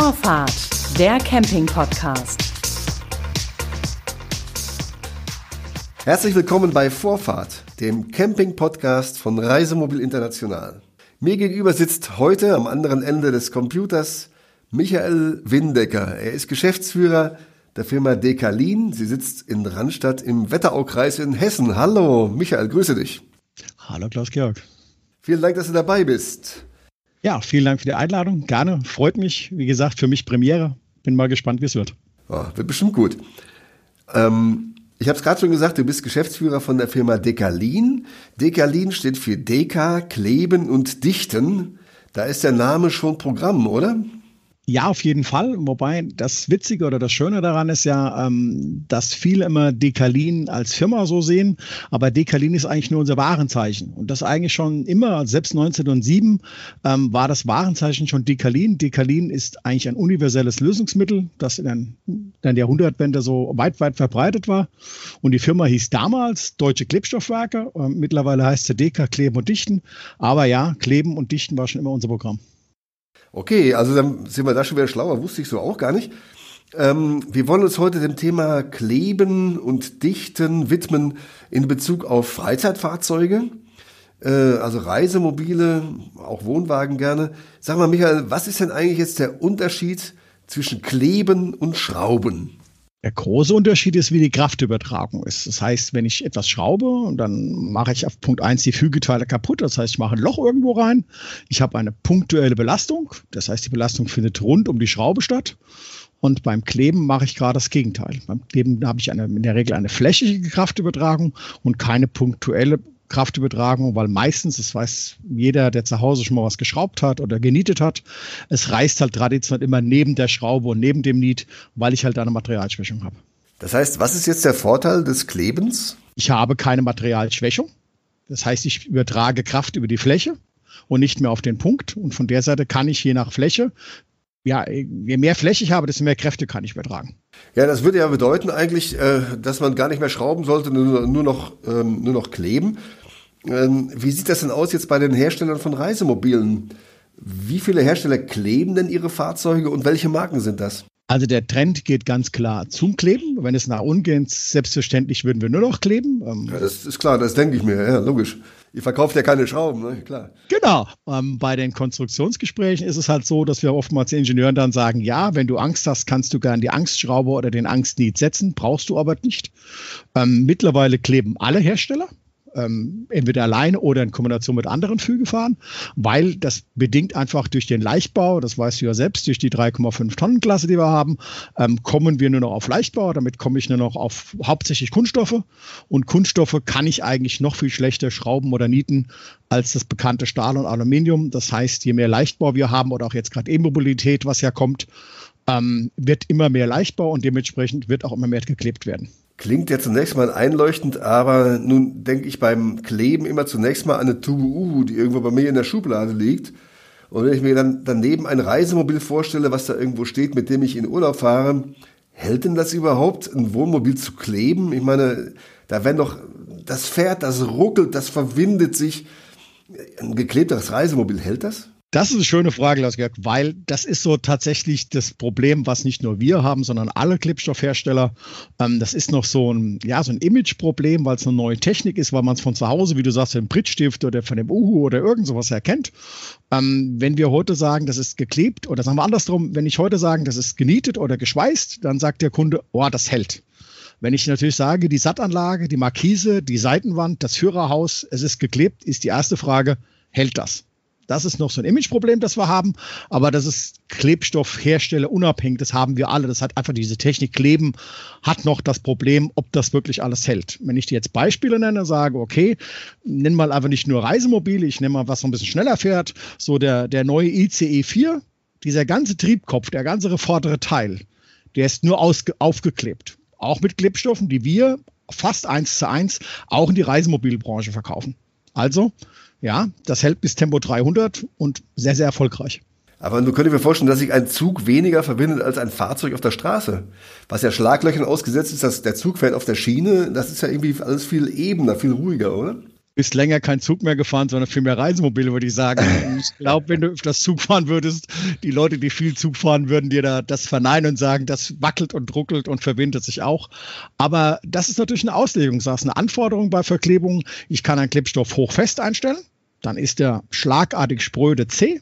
Vorfahrt, der Camping-Podcast. Herzlich willkommen bei Vorfahrt, dem Camping-Podcast von Reisemobil International. Mir gegenüber sitzt heute am anderen Ende des Computers Michael Windecker. Er ist Geschäftsführer der Firma Dekalin. Sie sitzt in Randstadt im Wetteraukreis in Hessen. Hallo, Michael, grüße dich. Hallo, Klaus-Georg. Vielen Dank, dass du dabei bist. Ja, vielen Dank für die Einladung. Gerne. Freut mich. Wie gesagt, für mich Premiere. Bin mal gespannt, wie es wird. Oh, wird bestimmt gut. Ähm, ich habe es gerade schon gesagt, du bist Geschäftsführer von der Firma Dekalin. Dekalin steht für Deka, Kleben und Dichten. Da ist der Name schon Programm, oder? Ja, auf jeden Fall. Wobei das Witzige oder das Schöne daran ist ja, ähm, dass viele immer Dekalin als Firma so sehen, aber Dekalin ist eigentlich nur unser Warenzeichen. Und das eigentlich schon immer, selbst 1907 ähm, war das Warenzeichen schon Dekalin. Dekalin ist eigentlich ein universelles Lösungsmittel, das in der Jahrhundertwende so weit, weit verbreitet war. Und die Firma hieß damals Deutsche Klebstoffwerke. Ähm, mittlerweile heißt sie Deka Kleben und Dichten. Aber ja, Kleben und Dichten war schon immer unser Programm. Okay, also dann sind wir da schon wieder schlauer, wusste ich so auch gar nicht. Ähm, wir wollen uns heute dem Thema Kleben und Dichten widmen in Bezug auf Freizeitfahrzeuge, äh, also Reisemobile, auch Wohnwagen gerne. Sag mal, Michael, was ist denn eigentlich jetzt der Unterschied zwischen Kleben und Schrauben? Der große Unterschied ist, wie die Kraftübertragung ist. Das heißt, wenn ich etwas schraube dann mache ich auf Punkt 1 die Fügeteile kaputt, das heißt, ich mache ein Loch irgendwo rein. Ich habe eine punktuelle Belastung, das heißt, die Belastung findet rund um die Schraube statt. Und beim Kleben mache ich gerade das Gegenteil. Beim Kleben habe ich eine, in der Regel eine flächige Kraftübertragung und keine punktuelle Kraftübertragung, weil meistens, das weiß jeder, der zu Hause schon mal was geschraubt hat oder genietet hat, es reißt halt traditionell immer neben der Schraube und neben dem Niet, weil ich halt eine Materialschwächung habe. Das heißt, was ist jetzt der Vorteil des Klebens? Ich habe keine Materialschwächung. Das heißt, ich übertrage Kraft über die Fläche und nicht mehr auf den Punkt. Und von der Seite kann ich je nach Fläche, ja, je mehr Fläche ich habe, desto mehr Kräfte kann ich übertragen. Ja, das würde ja bedeuten eigentlich, äh, dass man gar nicht mehr schrauben sollte, nur, noch, ähm, nur noch kleben. Ähm, wie sieht das denn aus jetzt bei den Herstellern von Reisemobilen? Wie viele Hersteller kleben denn ihre Fahrzeuge und welche Marken sind das? Also der Trend geht ganz klar zum Kleben. Wenn es nach unten geht, selbstverständlich würden wir nur noch kleben. Ähm, ja, das ist klar, das denke ich mir, ja, logisch. Ihr verkauft ja keine Schrauben, ne? klar. Genau. Ähm, bei den Konstruktionsgesprächen ist es halt so, dass wir oftmals den Ingenieuren dann sagen, ja, wenn du Angst hast, kannst du gern die Angstschraube oder den Angstniet setzen, brauchst du aber nicht. Ähm, mittlerweile kleben alle Hersteller ähm, entweder alleine oder in Kombination mit anderen Fügefahren, weil das bedingt einfach durch den Leichtbau, das weißt du ja selbst, durch die 3,5 Tonnen Klasse, die wir haben, ähm, kommen wir nur noch auf Leichtbau, damit komme ich nur noch auf hauptsächlich Kunststoffe und Kunststoffe kann ich eigentlich noch viel schlechter schrauben oder nieten als das bekannte Stahl und Aluminium. Das heißt, je mehr Leichtbau wir haben oder auch jetzt gerade E-Mobilität, was ja kommt, ähm, wird immer mehr Leichtbau und dementsprechend wird auch immer mehr geklebt werden. Klingt ja zunächst mal einleuchtend, aber nun denke ich beim Kleben immer zunächst mal an eine Tube Uhu, die irgendwo bei mir in der Schublade liegt. Und wenn ich mir dann daneben ein Reisemobil vorstelle, was da irgendwo steht, mit dem ich in Urlaub fahre, hält denn das überhaupt, ein Wohnmobil zu kleben? Ich meine, da werden doch, das fährt, das ruckelt, das verwindet sich. Ein geklebtes Reisemobil hält das? Das ist eine schöne Frage, Lars-Georg, weil das ist so tatsächlich das Problem, was nicht nur wir haben, sondern alle Klebstoffhersteller. Ähm, das ist noch so ein, ja, so ein Image-Problem, weil es eine neue Technik ist, weil man es von zu Hause, wie du sagst, im Brittstift oder von dem Uhu oder irgend sowas erkennt. Ähm, wenn wir heute sagen, das ist geklebt, oder sagen wir andersrum, wenn ich heute sagen, das ist genietet oder geschweißt, dann sagt der Kunde, oh, das hält. Wenn ich natürlich sage, die Sattanlage, die Markise, die Seitenwand, das Führerhaus, es ist geklebt, ist die erste Frage, hält das? Das ist noch so ein Imageproblem, das wir haben. Aber das ist Klebstoffhersteller unabhängig. Das haben wir alle. Das hat einfach diese Technik Kleben hat noch das Problem, ob das wirklich alles hält. Wenn ich dir jetzt Beispiele nenne, sage, okay, nenn mal einfach nicht nur Reisemobile, ich nenne mal was so ein bisschen schneller fährt. So der, der neue ICE 4, dieser ganze Triebkopf, der ganze vordere Teil, der ist nur aufgeklebt. Auch mit Klebstoffen, die wir fast eins zu eins auch in die Reisemobilbranche verkaufen. Also, ja, das hält bis Tempo 300 und sehr, sehr erfolgreich. Aber du könntest mir vorstellen, dass sich ein Zug weniger verbindet als ein Fahrzeug auf der Straße. Was ja Schlaglöchern ausgesetzt ist, dass der Zug fährt auf der Schiene, das ist ja irgendwie alles viel ebener, viel ruhiger, oder? Bist länger kein Zug mehr gefahren, sondern viel mehr Reisemobil, würde ich sagen. ich glaube, wenn du öfters Zug fahren würdest, die Leute, die viel Zug fahren, würden dir da das verneinen und sagen, das wackelt und ruckelt und verwindet sich auch. Aber das ist natürlich eine Auslegungssache, eine Anforderung bei Verklebungen. Ich kann einen Klebstoff hochfest einstellen, dann ist der schlagartig spröde C.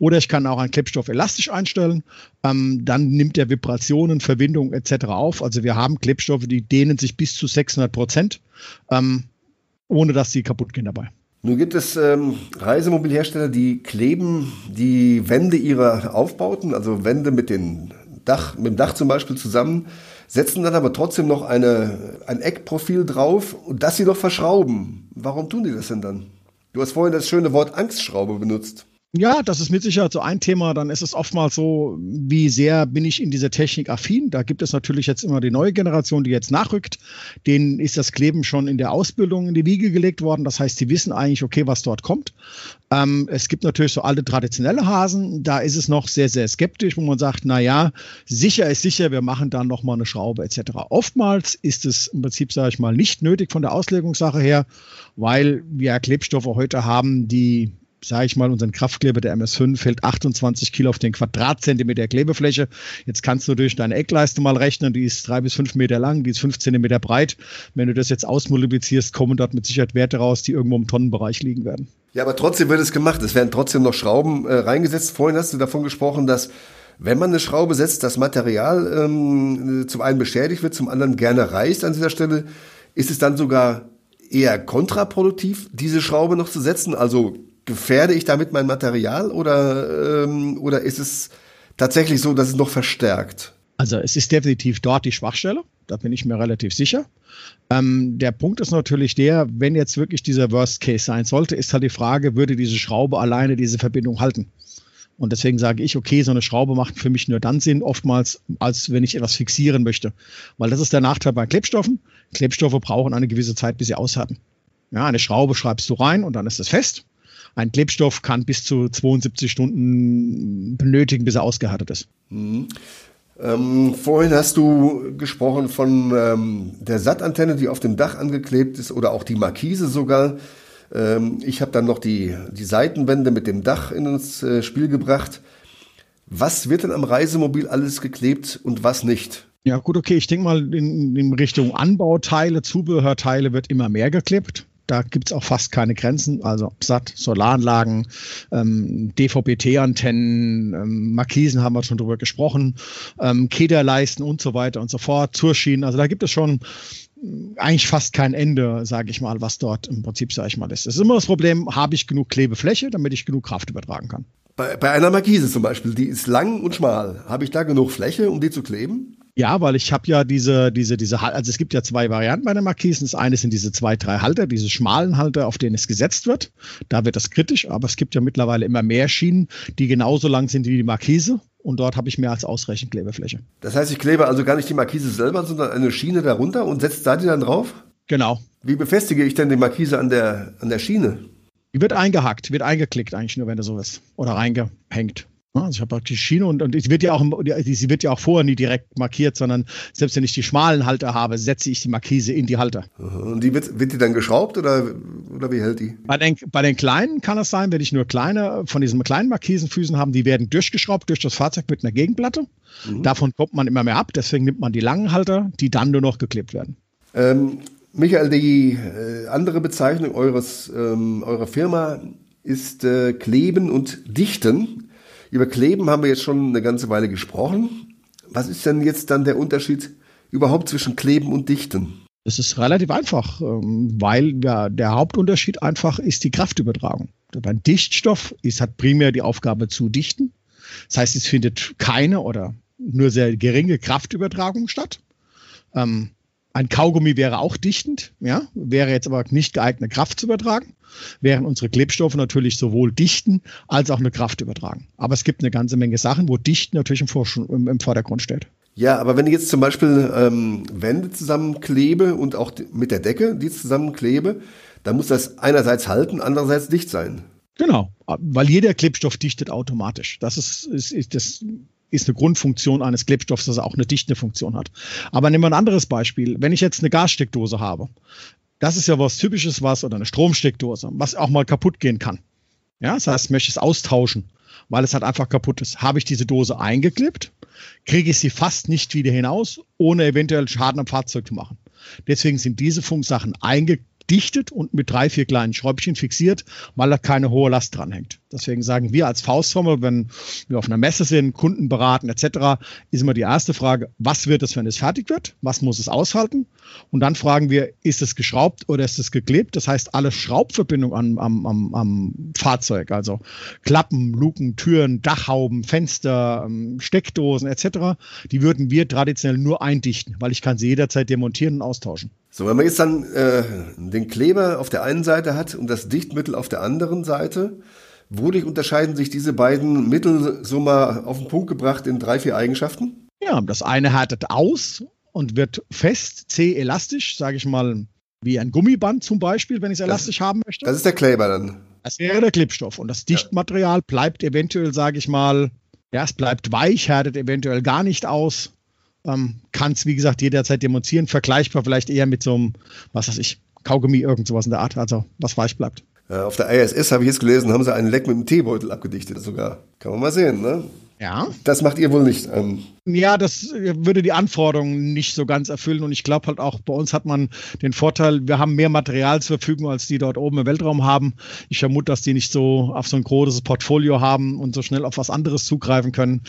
Oder ich kann auch einen Klebstoff elastisch einstellen. Ähm, dann nimmt er Vibrationen, Verbindungen etc. auf. Also wir haben Klebstoffe, die dehnen sich bis zu 600 Prozent. Ähm, ohne dass sie kaputt gehen dabei. Nun gibt es ähm, Reisemobilhersteller, die kleben die Wände ihrer Aufbauten, also Wände mit, den Dach, mit dem Dach zum Beispiel zusammen, setzen dann aber trotzdem noch eine, ein Eckprofil drauf und das sie noch verschrauben. Warum tun die das denn dann? Du hast vorhin das schöne Wort Angstschraube benutzt. Ja, das ist mit Sicherheit so ein Thema. Dann ist es oftmals so, wie sehr bin ich in dieser Technik affin. Da gibt es natürlich jetzt immer die neue Generation, die jetzt nachrückt. Denen ist das Kleben schon in der Ausbildung in die Wiege gelegt worden. Das heißt, sie wissen eigentlich, okay, was dort kommt. Ähm, es gibt natürlich so alte traditionelle Hasen. Da ist es noch sehr, sehr skeptisch, wo man sagt, na ja, sicher ist sicher, wir machen dann noch mal eine Schraube etc. Oftmals ist es im Prinzip, sage ich mal, nicht nötig von der Auslegungssache her, weil wir Klebstoffe heute haben, die sage ich mal, unseren Kraftkleber der MS5 fällt 28 Kilo auf den Quadratzentimeter Klebefläche. Jetzt kannst du durch deine Eckleiste mal rechnen, die ist drei bis fünf Meter lang, die ist fünf Zentimeter breit. Wenn du das jetzt ausmultiplizierst, kommen dort mit Sicherheit Werte raus, die irgendwo im Tonnenbereich liegen werden. Ja, aber trotzdem wird es gemacht. Es werden trotzdem noch Schrauben äh, reingesetzt. Vorhin hast du davon gesprochen, dass wenn man eine Schraube setzt, das Material ähm, zum einen beschädigt wird, zum anderen gerne reißt an dieser Stelle. Ist es dann sogar eher kontraproduktiv, diese Schraube noch zu setzen? Also gefährde ich damit mein Material oder, ähm, oder ist es tatsächlich so, dass es noch verstärkt? Also es ist definitiv dort die Schwachstelle, da bin ich mir relativ sicher. Ähm, der Punkt ist natürlich der, wenn jetzt wirklich dieser Worst Case sein sollte, ist halt die Frage, würde diese Schraube alleine diese Verbindung halten? Und deswegen sage ich, okay, so eine Schraube macht für mich nur dann Sinn, oftmals, als wenn ich etwas fixieren möchte. Weil das ist der Nachteil bei Klebstoffen. Klebstoffe brauchen eine gewisse Zeit, bis sie aushärten. Ja, eine Schraube schreibst du rein und dann ist es fest. Ein Klebstoff kann bis zu 72 Stunden benötigen, bis er ausgehärtet ist. Mhm. Ähm, vorhin hast du gesprochen von ähm, der Sattantenne, die auf dem Dach angeklebt ist oder auch die Markise sogar. Ähm, ich habe dann noch die, die Seitenwände mit dem Dach ins äh, Spiel gebracht. Was wird denn am Reisemobil alles geklebt und was nicht? Ja, gut, okay. Ich denke mal, in, in Richtung Anbauteile, Zubehörteile wird immer mehr geklebt. Da gibt es auch fast keine Grenzen. Also satt, Solaranlagen, ähm, DVB-T-Antennen, ähm, Markisen haben wir schon drüber gesprochen, ähm, Kederleisten und so weiter und so fort, Zurschienen. Also da gibt es schon äh, eigentlich fast kein Ende, sage ich mal, was dort im Prinzip, sage ich mal, ist. Das ist immer das Problem, habe ich genug Klebefläche, damit ich genug Kraft übertragen kann. Bei, bei einer Markise zum Beispiel, die ist lang und schmal. Habe ich da genug Fläche, um die zu kleben? Ja, weil ich habe ja diese, diese, diese, also es gibt ja zwei Varianten bei den Markisen. Das eine sind diese zwei, drei Halter, diese schmalen Halter, auf denen es gesetzt wird. Da wird das kritisch, aber es gibt ja mittlerweile immer mehr Schienen, die genauso lang sind wie die Markise. Und dort habe ich mehr als ausreichend Klebefläche. Das heißt, ich klebe also gar nicht die Markise selber, sondern eine Schiene darunter und setze da die dann drauf? Genau. Wie befestige ich denn die Markise an der, an der Schiene? Die wird eingehackt, wird eingeklickt eigentlich nur, wenn du so ist. Oder reingehängt. Also ich habe praktisch Schiene und, und die wird ja auch, sie wird ja auch vorher nie direkt markiert, sondern selbst wenn ich die schmalen Halter habe, setze ich die Markise in die Halter. Und die wird, wird die dann geschraubt oder, oder wie hält die? Bei den, bei den kleinen kann es sein, wenn ich nur kleine von diesen kleinen Markisenfüßen haben, die werden durchgeschraubt durch das Fahrzeug mit einer Gegenplatte. Mhm. Davon kommt man immer mehr ab, deswegen nimmt man die langen Halter, die dann nur noch geklebt werden. Ähm, Michael, die äh, andere Bezeichnung eures, ähm, eurer Firma ist äh, Kleben und Dichten. Über Kleben haben wir jetzt schon eine ganze Weile gesprochen. Was ist denn jetzt dann der Unterschied überhaupt zwischen Kleben und Dichten? Es ist relativ einfach, ähm, weil ja, der Hauptunterschied einfach ist die Kraftübertragung. Beim Dichtstoff ist, hat primär die Aufgabe zu dichten. Das heißt, es findet keine oder nur sehr geringe Kraftübertragung statt. Ähm, ein Kaugummi wäre auch dichtend, ja, wäre jetzt aber nicht geeignet, Kraft zu übertragen, während unsere Klebstoffe natürlich sowohl dichten als auch eine Kraft übertragen. Aber es gibt eine ganze Menge Sachen, wo Dichten natürlich im, im, im Vordergrund steht. Ja, aber wenn ich jetzt zum Beispiel ähm, Wände zusammenklebe und auch mit der Decke die zusammenklebe, dann muss das einerseits halten, andererseits dicht sein. Genau, weil jeder Klebstoff dichtet automatisch. Das ist, ist, ist das ist eine Grundfunktion eines Klebstoffs, dass er auch eine dichte Funktion hat. Aber nehmen wir ein anderes Beispiel. Wenn ich jetzt eine Gassteckdose habe, das ist ja was Typisches, was, oder eine Stromsteckdose, was auch mal kaputt gehen kann. Ja, das heißt, ich möchte es austauschen, weil es halt einfach kaputt ist. Habe ich diese Dose eingeklippt, kriege ich sie fast nicht wieder hinaus, ohne eventuell Schaden am Fahrzeug zu machen. Deswegen sind diese Funksachen eingeklippt dichtet und mit drei, vier kleinen Schräubchen fixiert, weil da keine hohe Last dran hängt. Deswegen sagen wir als Faustformel, wenn wir auf einer Messe sind, Kunden beraten etc., ist immer die erste Frage, was wird es, wenn es fertig wird? Was muss es aushalten? Und dann fragen wir, ist es geschraubt oder ist es geklebt? Das heißt, alle Schraubverbindungen am, am, am Fahrzeug, also Klappen, Luken, Türen, Dachhauben, Fenster, ähm, Steckdosen etc., die würden wir traditionell nur eindichten, weil ich kann sie jederzeit demontieren und austauschen. So, wenn man jetzt dann äh, den Kleber auf der einen Seite hat und das Dichtmittel auf der anderen Seite, wodurch unterscheiden sich diese beiden Mittel so mal auf den Punkt gebracht in drei, vier Eigenschaften? Ja, das eine härtet aus und wird fest, zäh, elastisch, sage ich mal, wie ein Gummiband zum Beispiel, wenn ich es elastisch das, haben möchte. Das ist der Kleber dann. Das wäre der Klebstoff. Und das Dichtmaterial bleibt eventuell, sage ich mal, ja, es bleibt weich, härtet eventuell gar nicht aus. Ähm, Kann es, wie gesagt, jederzeit demonstrieren. Vergleichbar vielleicht eher mit so einem, was weiß ich, Kaugummi, irgend sowas in der Art, also was weich bleibt. Äh, auf der ISS habe ich jetzt gelesen, haben sie einen Leck mit dem Teebeutel abgedichtet sogar. Kann man mal sehen, ne? Ja. Das macht ihr wohl nicht. Ähm. Ja, das würde die Anforderungen nicht so ganz erfüllen. Und ich glaube halt auch, bei uns hat man den Vorteil, wir haben mehr Material zur Verfügung, als die dort oben im Weltraum haben. Ich vermute, dass die nicht so auf so ein großes Portfolio haben und so schnell auf was anderes zugreifen können.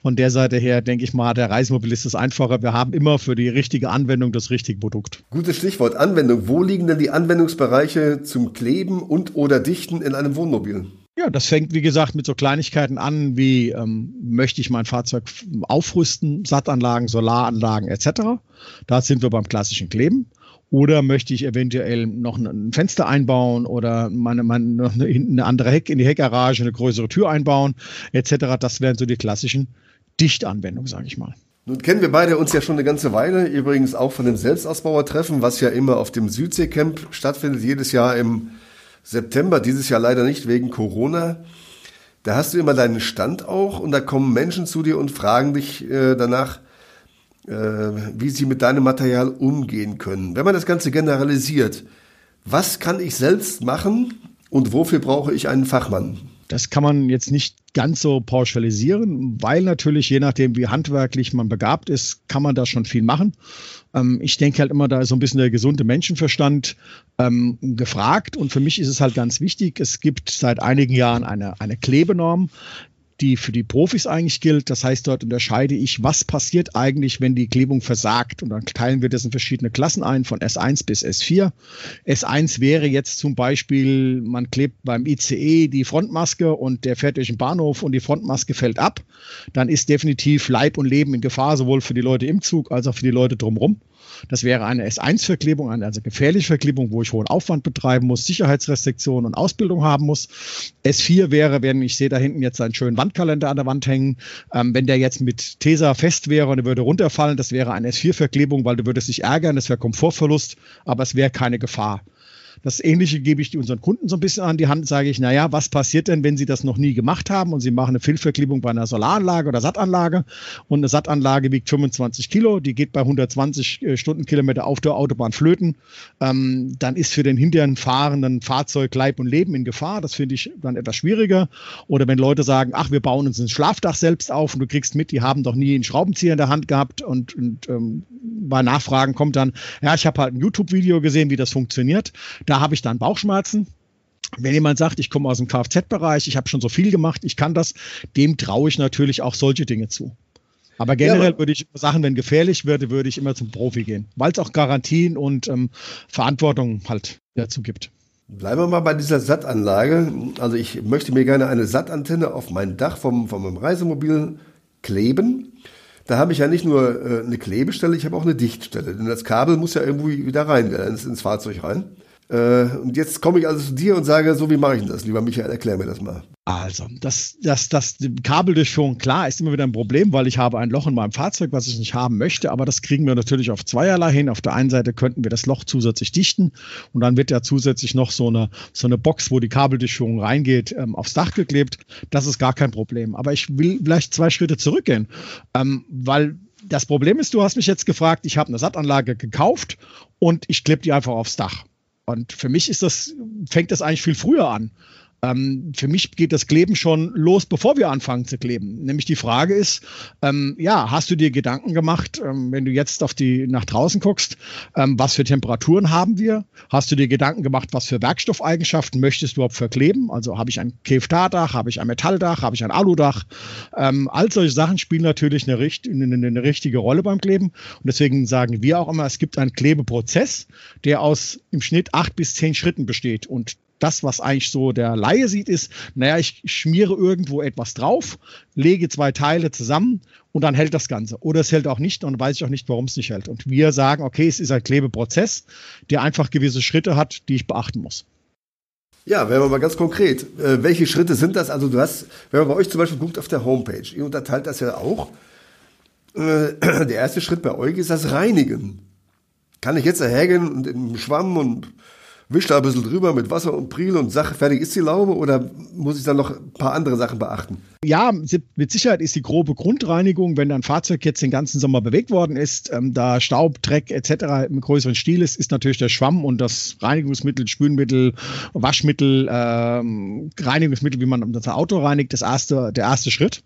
Von der Seite her denke ich mal, der Reisemobilist ist einfacher. Wir haben immer für die richtige Anwendung das richtige Produkt. Gutes Stichwort Anwendung. Wo liegen denn die Anwendungsbereiche zum Kleben und oder Dichten in einem Wohnmobil? Ja, das fängt, wie gesagt, mit so Kleinigkeiten an, wie ähm, möchte ich mein Fahrzeug aufrüsten, Sattanlagen, Solaranlagen etc. Da sind wir beim klassischen Kleben. Oder möchte ich eventuell noch ein Fenster einbauen oder meine, meine, noch eine, eine andere Heck in die Heckgarage, eine größere Tür einbauen etc. Das wären so die klassischen Dichtanwendungen, sage ich mal. Nun kennen wir beide uns ja schon eine ganze Weile, übrigens auch von dem Selbstausbauertreffen, was ja immer auf dem Südseecamp stattfindet, jedes Jahr im September, dieses Jahr leider nicht wegen Corona. Da hast du immer deinen Stand auch und da kommen Menschen zu dir und fragen dich äh, danach, äh, wie sie mit deinem Material umgehen können. Wenn man das Ganze generalisiert, was kann ich selbst machen und wofür brauche ich einen Fachmann? Das kann man jetzt nicht ganz so pauschalisieren, weil natürlich je nachdem, wie handwerklich man begabt ist, kann man da schon viel machen. Ähm, ich denke halt immer, da ist so ein bisschen der gesunde Menschenverstand ähm, gefragt. Und für mich ist es halt ganz wichtig, es gibt seit einigen Jahren eine, eine Klebenorm, die für die Profis eigentlich gilt. Das heißt, dort unterscheide ich, was passiert eigentlich, wenn die Klebung versagt. Und dann teilen wir das in verschiedene Klassen ein, von S1 bis S4. S1 wäre jetzt zum Beispiel, man klebt beim ICE die Frontmaske und der fährt durch den Bahnhof und die Frontmaske fällt ab. Dann ist definitiv Leib und Leben in Gefahr, sowohl für die Leute im Zug als auch für die Leute drumherum. Das wäre eine S1-Verklebung, eine also gefährliche Verklebung, wo ich hohen Aufwand betreiben muss, Sicherheitsrestriktionen und Ausbildung haben muss. S4 wäre, wenn ich sehe da hinten jetzt einen schönen Wandkalender an der Wand hängen, ähm, wenn der jetzt mit Tesa fest wäre und er würde runterfallen, das wäre eine S4-Verklebung, weil du würdest dich ärgern, das wäre Komfortverlust, aber es wäre keine Gefahr. Das Ähnliche gebe ich unseren Kunden so ein bisschen an die Hand, sage ich, naja, was passiert denn, wenn Sie das noch nie gemacht haben und Sie machen eine Filzverklebung bei einer Solaranlage oder Sattanlage und eine Sattanlage wiegt 25 Kilo, die geht bei 120 äh, Stundenkilometer auf der Autobahn flöten, ähm, dann ist für den hinteren fahrenden Fahrzeug Leib und Leben in Gefahr. Das finde ich dann etwas schwieriger. Oder wenn Leute sagen, ach, wir bauen uns ein Schlafdach selbst auf und du kriegst mit, die haben doch nie einen Schraubenzieher in der Hand gehabt und, und ähm, bei Nachfragen kommt dann, ja, ich habe halt ein YouTube-Video gesehen, wie das funktioniert. Da habe ich dann Bauchschmerzen. Wenn jemand sagt, ich komme aus dem Kfz-Bereich, ich habe schon so viel gemacht, ich kann das, dem traue ich natürlich auch solche Dinge zu. Aber generell ja, würde ich Sachen, wenn gefährlich würde, würde ich immer zum Profi gehen, weil es auch Garantien und ähm, Verantwortung halt dazu gibt. Bleiben wir mal bei dieser Sattanlage. Also ich möchte mir gerne eine Sattantenne auf mein Dach vom, vom Reisemobil kleben. Da habe ich ja nicht nur äh, eine Klebestelle, ich habe auch eine Dichtstelle. Denn das Kabel muss ja irgendwie wieder rein, ins, ins Fahrzeug rein. Äh, und jetzt komme ich also zu dir und sage, so wie mache ich das? Lieber Michael, erklär mir das mal. Also, das, das, das Kabeldurchführung, klar, ist immer wieder ein Problem, weil ich habe ein Loch in meinem Fahrzeug, was ich nicht haben möchte, aber das kriegen wir natürlich auf zweierlei hin. Auf der einen Seite könnten wir das Loch zusätzlich dichten und dann wird ja zusätzlich noch so eine, so eine Box, wo die Kabeldurchführung reingeht, ähm, aufs Dach geklebt. Das ist gar kein Problem. Aber ich will vielleicht zwei Schritte zurückgehen, ähm, weil das Problem ist, du hast mich jetzt gefragt, ich habe eine Sattanlage gekauft und ich klebe die einfach aufs Dach. Und für mich ist das, fängt das eigentlich viel früher an. Ähm, für mich geht das Kleben schon los, bevor wir anfangen zu kleben. Nämlich die Frage ist, ähm, ja, hast du dir Gedanken gemacht, ähm, wenn du jetzt auf die nach draußen guckst, ähm, was für Temperaturen haben wir? Hast du dir Gedanken gemacht, was für Werkstoffeigenschaften möchtest du überhaupt verkleben? Also habe ich ein Keftardach, habe ich ein Metalldach, habe ich ein Aludach? Ähm, all solche Sachen spielen natürlich eine, eine, eine richtige Rolle beim Kleben. Und deswegen sagen wir auch immer, es gibt einen Klebeprozess, der aus im Schnitt acht bis zehn Schritten besteht. Und das, was eigentlich so der Laie sieht, ist, naja, ich schmiere irgendwo etwas drauf, lege zwei Teile zusammen und dann hält das Ganze. Oder es hält auch nicht und weiß ich auch nicht, warum es nicht hält. Und wir sagen, okay, es ist ein Klebeprozess, der einfach gewisse Schritte hat, die ich beachten muss. Ja, wenn man mal ganz konkret, äh, welche Schritte sind das? Also du hast, wenn man bei euch zum Beispiel guckt auf der Homepage, ihr unterteilt das ja auch. Äh, der erste Schritt bei euch ist das Reinigen. Kann ich jetzt hergehen und im Schwamm und wisch da ein bisschen drüber mit Wasser und Priel und Sache, fertig ist die Laube oder muss ich dann noch ein paar andere Sachen beachten? Ja, mit Sicherheit ist die grobe Grundreinigung, wenn dein Fahrzeug jetzt den ganzen Sommer bewegt worden ist, ähm, da Staub, Dreck etc. im größeren Stil ist, ist natürlich der Schwamm und das Reinigungsmittel, Spülmittel, Waschmittel, ähm, Reinigungsmittel, wie man das Auto reinigt, das erste, der erste Schritt.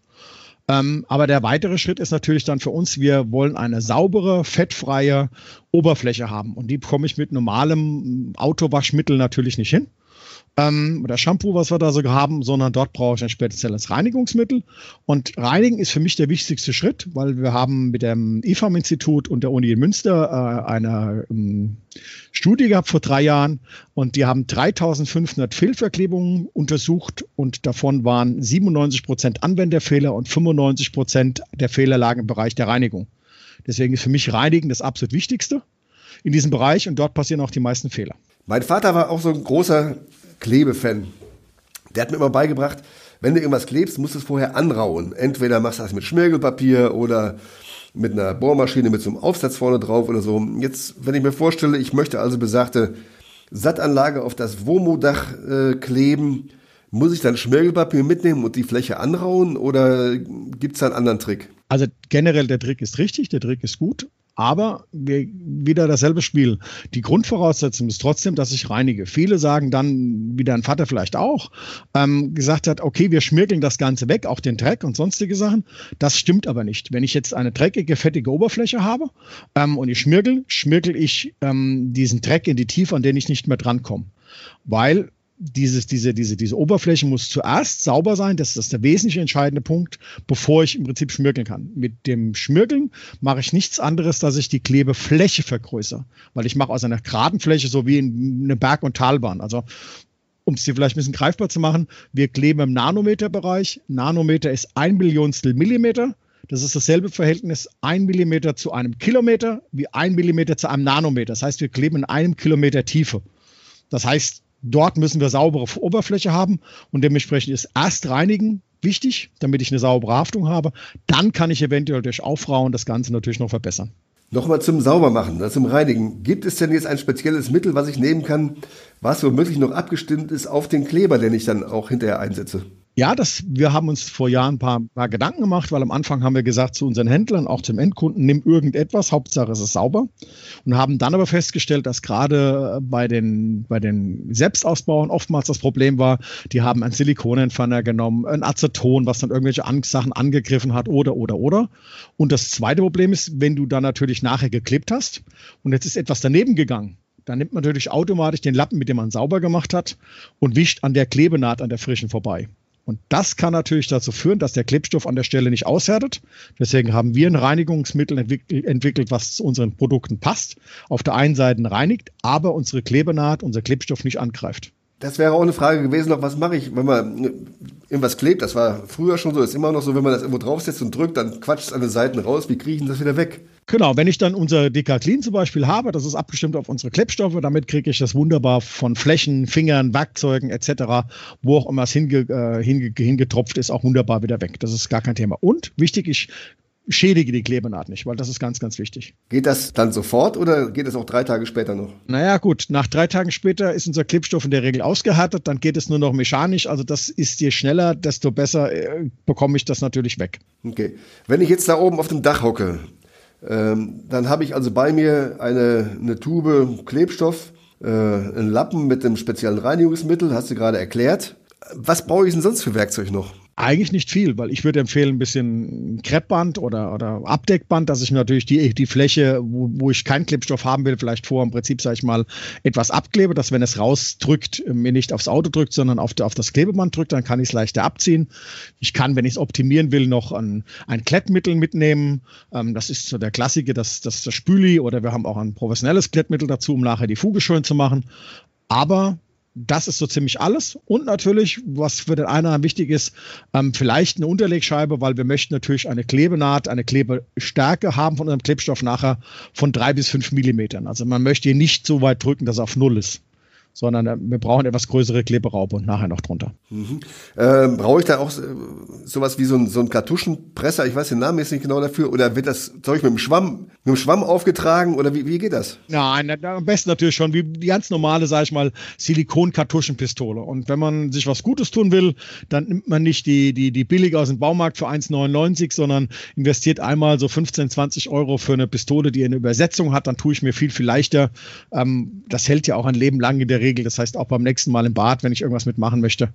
Ähm, aber der weitere Schritt ist natürlich dann für uns, wir wollen eine saubere, fettfreie Oberfläche haben. Und die bekomme ich mit normalem Autowaschmittel natürlich nicht hin ähm, oder Shampoo, was wir da so haben, sondern dort brauche ich ein spezielles Reinigungsmittel. Und Reinigen ist für mich der wichtigste Schritt, weil wir haben mit dem IFAM-Institut und der Uni in Münster äh, eine ähm, Studie gehabt vor drei Jahren und die haben 3500 Fehlverklebungen untersucht und davon waren 97 Prozent Anwenderfehler und 95 Prozent der Fehler lagen im Bereich der Reinigung. Deswegen ist für mich Reinigen das absolut Wichtigste in diesem Bereich und dort passieren auch die meisten Fehler. Mein Vater war auch so ein großer Klebefan. Der hat mir immer beigebracht, wenn du irgendwas klebst, musst du es vorher anrauen. Entweder machst du das mit Schmirgelpapier oder mit einer Bohrmaschine mit so einem Aufsatz vorne drauf oder so. Jetzt, wenn ich mir vorstelle, ich möchte also besagte Sattanlage auf das Womo-Dach äh, kleben, muss ich dann Schmirgelpapier mitnehmen und die Fläche anrauen oder gibt es da einen anderen Trick? Also generell der Trick ist richtig, der Trick ist gut. Aber wieder dasselbe Spiel. Die Grundvoraussetzung ist trotzdem, dass ich reinige. Viele sagen dann, wie dein Vater vielleicht auch, ähm, gesagt hat, okay, wir schmirgeln das Ganze weg, auch den Dreck und sonstige Sachen. Das stimmt aber nicht. Wenn ich jetzt eine dreckige, fettige Oberfläche habe ähm, und ich schmirgel, schmirgel ich ähm, diesen Dreck in die Tiefe, an den ich nicht mehr drankomme. Weil dieses, diese, diese, diese Oberfläche muss zuerst sauber sein. Das ist der wesentlich entscheidende Punkt, bevor ich im Prinzip schmirgeln kann. Mit dem Schmirgeln mache ich nichts anderes, dass ich die Klebefläche vergrößere. Weil ich mache aus einer geraden Fläche so wie eine Berg- und Talbahn. Also um es dir vielleicht ein bisschen greifbar zu machen, wir kleben im Nanometerbereich. Nanometer ist ein Millionstel Millimeter. Das ist dasselbe Verhältnis ein Millimeter zu einem Kilometer wie ein Millimeter zu einem Nanometer. Das heißt, wir kleben in einem Kilometer Tiefe. Das heißt, Dort müssen wir saubere Oberfläche haben und dementsprechend ist erst reinigen wichtig, damit ich eine saubere Haftung habe. Dann kann ich eventuell durch Aufrauen das Ganze natürlich noch verbessern. Nochmal zum Saubermachen, also zum Reinigen. Gibt es denn jetzt ein spezielles Mittel, was ich nehmen kann, was womöglich noch abgestimmt ist auf den Kleber, den ich dann auch hinterher einsetze? Ja, das, wir haben uns vor Jahren ein paar, paar, Gedanken gemacht, weil am Anfang haben wir gesagt zu unseren Händlern, auch zum Endkunden, nimm irgendetwas, Hauptsache es ist sauber. Und haben dann aber festgestellt, dass gerade bei den, bei den Selbstausbauern oftmals das Problem war, die haben einen Silikonentferner genommen, ein Aceton, was dann irgendwelche An Sachen angegriffen hat oder, oder, oder. Und das zweite Problem ist, wenn du dann natürlich nachher geklebt hast und jetzt ist etwas daneben gegangen, dann nimmt man natürlich automatisch den Lappen, mit dem man sauber gemacht hat und wischt an der Klebenaht, an der frischen vorbei. Und das kann natürlich dazu führen, dass der Klebstoff an der Stelle nicht aushärtet. Deswegen haben wir ein Reinigungsmittel entwickelt, was zu unseren Produkten passt. Auf der einen Seite reinigt, aber unsere Klebenaht, unser Klebstoff nicht angreift. Das wäre auch eine Frage gewesen, noch was mache ich, wenn man irgendwas klebt. Das war früher schon so, ist immer noch so, wenn man das irgendwo draufsetzt und drückt, dann quatscht es an den Seiten raus. Wie kriege ich das wieder weg? Genau, wenn ich dann unser Decathlon zum Beispiel habe, das ist abgestimmt auf unsere Klebstoffe, damit kriege ich das wunderbar von Flächen, Fingern, Werkzeugen etc., wo auch immer es hinge, äh, hinge, hingetropft ist, auch wunderbar wieder weg. Das ist gar kein Thema. Und wichtig, ich schädige die Klebenaht nicht, weil das ist ganz, ganz wichtig. Geht das dann sofort oder geht es auch drei Tage später noch? Naja, gut, nach drei Tagen später ist unser Klebstoff in der Regel ausgehärtet, dann geht es nur noch mechanisch. Also das ist je schneller, desto besser äh, bekomme ich das natürlich weg. Okay. Wenn ich jetzt da oben auf dem Dach hocke, ähm, dann habe ich also bei mir eine, eine Tube Klebstoff äh, einen Lappen mit einem speziellen Reinigungsmittel, hast du gerade erklärt. Was brauche ich denn sonst für Werkzeug noch? Eigentlich nicht viel, weil ich würde empfehlen, ein bisschen Kreppband oder, oder Abdeckband, dass ich natürlich die, die Fläche, wo, wo ich keinen Klebstoff haben will, vielleicht vor im Prinzip, sage ich mal, etwas abklebe, dass wenn es rausdrückt, mir nicht aufs Auto drückt, sondern auf, auf das Klebeband drückt, dann kann ich es leichter abziehen. Ich kann, wenn ich es optimieren will, noch ein, ein Klettmittel mitnehmen. Ähm, das ist so der Klassiker, das, das, das Spüli oder wir haben auch ein professionelles Klettmittel dazu, um nachher die Fuge schön zu machen. Aber das ist so ziemlich alles. Und natürlich, was für den einen wichtig ist, ähm, vielleicht eine Unterlegscheibe, weil wir möchten natürlich eine Klebenaht, eine Klebestärke haben von unserem Klebstoff nachher von drei bis fünf Millimetern. Also man möchte hier nicht so weit drücken, dass er auf Null ist sondern äh, wir brauchen etwas größere Kleberaube und nachher noch drunter. Mhm. Ähm, Brauche ich da auch sowas wie so ein, so ein Kartuschenpresser? Ich weiß den Namen jetzt nicht genau dafür. Oder wird das Zeug mit dem Schwamm, mit dem Schwamm aufgetragen? Oder wie, wie geht das? Nein, am besten natürlich schon wie die ganz normale, sag ich mal, Silikon-Kartuschenpistole. Und wenn man sich was Gutes tun will, dann nimmt man nicht die, die, die billig aus dem Baumarkt für 1,99, sondern investiert einmal so 15, 20 Euro für eine Pistole, die eine Übersetzung hat. Dann tue ich mir viel, viel leichter. Ähm, das hält ja auch ein Leben lang in der Regel Regel. Das heißt, auch beim nächsten Mal im Bad, wenn ich irgendwas mitmachen möchte,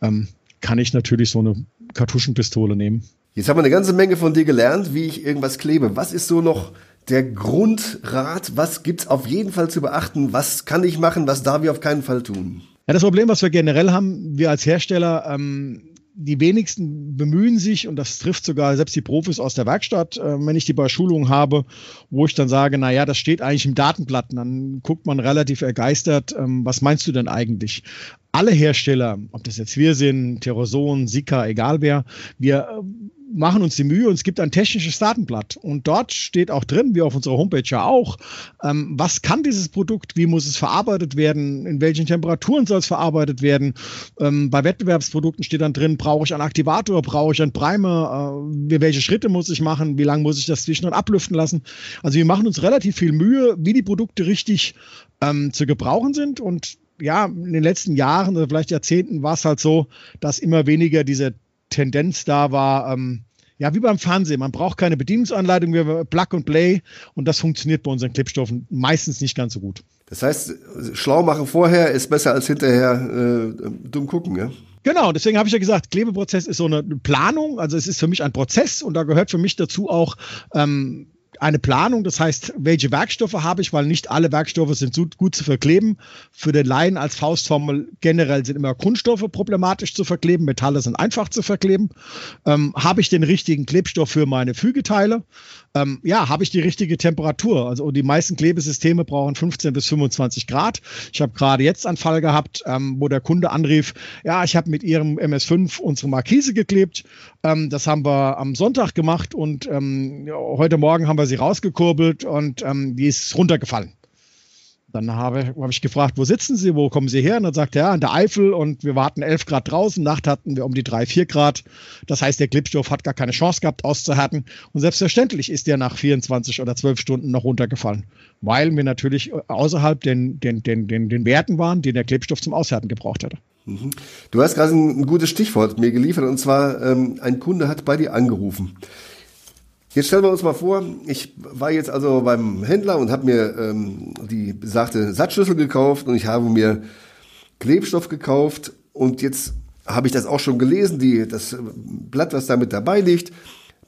ähm, kann ich natürlich so eine Kartuschenpistole nehmen. Jetzt haben wir eine ganze Menge von dir gelernt, wie ich irgendwas klebe. Was ist so noch der Grundrat? Was gibt es auf jeden Fall zu beachten? Was kann ich machen? Was darf ich auf keinen Fall tun? Ja, das Problem, was wir generell haben, wir als Hersteller, ähm, die wenigsten bemühen sich, und das trifft sogar selbst die Profis aus der Werkstatt, äh, wenn ich die bei Schulungen habe, wo ich dann sage, na ja, das steht eigentlich im Datenblatt. dann guckt man relativ ergeistert, ähm, was meinst du denn eigentlich? Alle Hersteller, ob das jetzt wir sind, Teroson, Sika, egal wer, wir äh, machen uns die Mühe und es gibt ein technisches Datenblatt. Und dort steht auch drin, wie auf unserer Homepage ja auch, ähm, was kann dieses Produkt, wie muss es verarbeitet werden, in welchen Temperaturen soll es verarbeitet werden. Ähm, bei Wettbewerbsprodukten steht dann drin, brauche ich einen Aktivator, brauche ich einen Primer, äh, welche Schritte muss ich machen, wie lange muss ich das zwischen und ablüften lassen. Also wir machen uns relativ viel Mühe, wie die Produkte richtig ähm, zu gebrauchen sind und ja, in den letzten Jahren oder vielleicht Jahrzehnten war es halt so, dass immer weniger diese Tendenz da war, ähm, ja, wie beim Fernsehen. Man braucht keine Bedienungsanleitung, wir Plug and Play und das funktioniert bei unseren Klebstoffen meistens nicht ganz so gut. Das heißt, schlau machen vorher ist besser als hinterher äh, dumm gucken, ja? Genau, deswegen habe ich ja gesagt, Klebeprozess ist so eine Planung, also es ist für mich ein Prozess und da gehört für mich dazu auch ähm, eine Planung, das heißt, welche Werkstoffe habe ich, weil nicht alle Werkstoffe sind so gut zu verkleben. Für den Laien als Faustformel generell sind immer Kunststoffe problematisch zu verkleben, Metalle sind einfach zu verkleben. Ähm, habe ich den richtigen Klebstoff für meine Fügeteile? Ähm, ja, habe ich die richtige Temperatur? Also die meisten Klebesysteme brauchen 15 bis 25 Grad. Ich habe gerade jetzt einen Fall gehabt, ähm, wo der Kunde anrief, ja, ich habe mit ihrem MS5 unsere Markise geklebt. Ähm, das haben wir am Sonntag gemacht und ähm, heute Morgen haben wir sie rausgekurbelt und ähm, die ist runtergefallen. Dann habe, habe ich gefragt, wo sitzen Sie, wo kommen Sie her? Und dann sagt er, ja, in der Eifel und wir warten 11 Grad draußen. Nacht hatten wir um die 3, 4 Grad. Das heißt, der Klebstoff hat gar keine Chance gehabt auszuhärten. Und selbstverständlich ist der nach 24 oder 12 Stunden noch runtergefallen, weil wir natürlich außerhalb den, den, den, den, den Werten waren, die der Klebstoff zum Aushärten gebraucht hätte. Mhm. Du hast gerade ein, gutes Stichwort mir geliefert und zwar ähm, ein Kunde hat bei dir angerufen. Jetzt stellen wir uns mal vor, ich war jetzt also beim Händler und habe mir ähm, die besagte Satzschlüssel gekauft und ich habe mir Klebstoff gekauft und jetzt habe ich das auch schon gelesen, die, das Blatt, was da mit dabei liegt,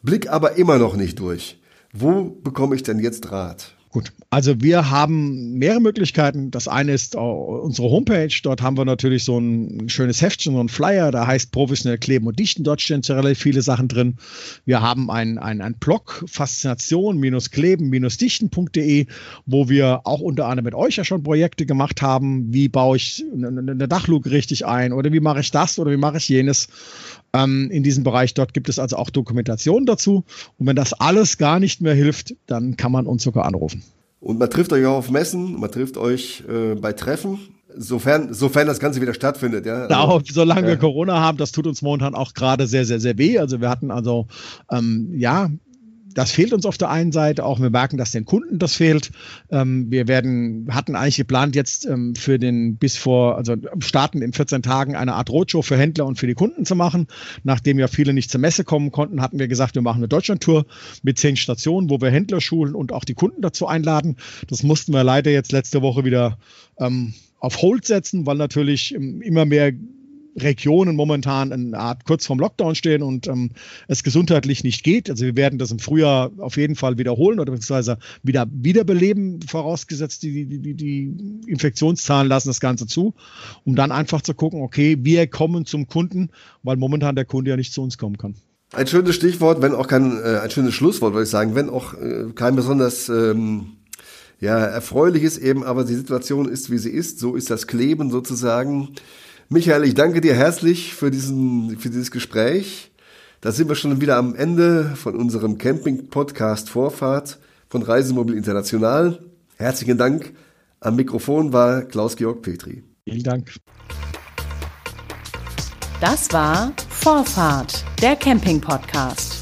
blick aber immer noch nicht durch. Wo bekomme ich denn jetzt Rat? Gut, also wir haben mehrere Möglichkeiten. Das eine ist unsere Homepage. Dort haben wir natürlich so ein schönes Heftchen, so ein Flyer, da heißt professionell kleben und dichten. Dort stehen relativ viele Sachen drin. Wir haben einen ein Blog, faszination-kleben-dichten.de, wo wir auch unter anderem mit euch ja schon Projekte gemacht haben. Wie baue ich eine Dachluke richtig ein oder wie mache ich das oder wie mache ich jenes ähm, in diesem Bereich. Dort gibt es also auch Dokumentation dazu. Und wenn das alles gar nicht mehr hilft, dann kann man uns sogar anrufen. Und man trifft euch auch auf Messen, man trifft euch äh, bei Treffen, sofern, sofern das Ganze wieder stattfindet. Ja, also, ja solange wir Corona haben, das tut uns momentan auch gerade sehr, sehr, sehr weh. Also wir hatten also, ähm, ja, das fehlt uns auf der einen Seite auch. Wir merken, dass den Kunden das fehlt. Ähm, wir werden, hatten eigentlich geplant, jetzt ähm, für den bis vor, also starten in 14 Tagen eine Art Roadshow für Händler und für die Kunden zu machen. Nachdem ja viele nicht zur Messe kommen konnten, hatten wir gesagt, wir machen eine Deutschlandtour mit zehn Stationen, wo wir Händler schulen und auch die Kunden dazu einladen. Das mussten wir leider jetzt letzte Woche wieder ähm, auf Hold setzen, weil natürlich ähm, immer mehr Regionen momentan eine Art kurz vorm Lockdown stehen und ähm, es gesundheitlich nicht geht. Also wir werden das im Frühjahr auf jeden Fall wiederholen oder beziehungsweise wieder wiederbeleben, vorausgesetzt die, die, die, die Infektionszahlen lassen das Ganze zu, um dann einfach zu gucken, okay, wir kommen zum Kunden, weil momentan der Kunde ja nicht zu uns kommen kann. Ein schönes Stichwort, wenn auch kein, äh, ein schönes Schlusswort, würde ich sagen, wenn auch äh, kein besonders ähm, ja, erfreuliches eben, aber die Situation ist, wie sie ist, so ist das Kleben sozusagen. Michael, ich danke dir herzlich für, diesen, für dieses Gespräch. Da sind wir schon wieder am Ende von unserem Camping-Podcast Vorfahrt von Reisemobil International. Herzlichen Dank. Am Mikrofon war Klaus-Georg Petri. Vielen Dank. Das war Vorfahrt, der Camping-Podcast.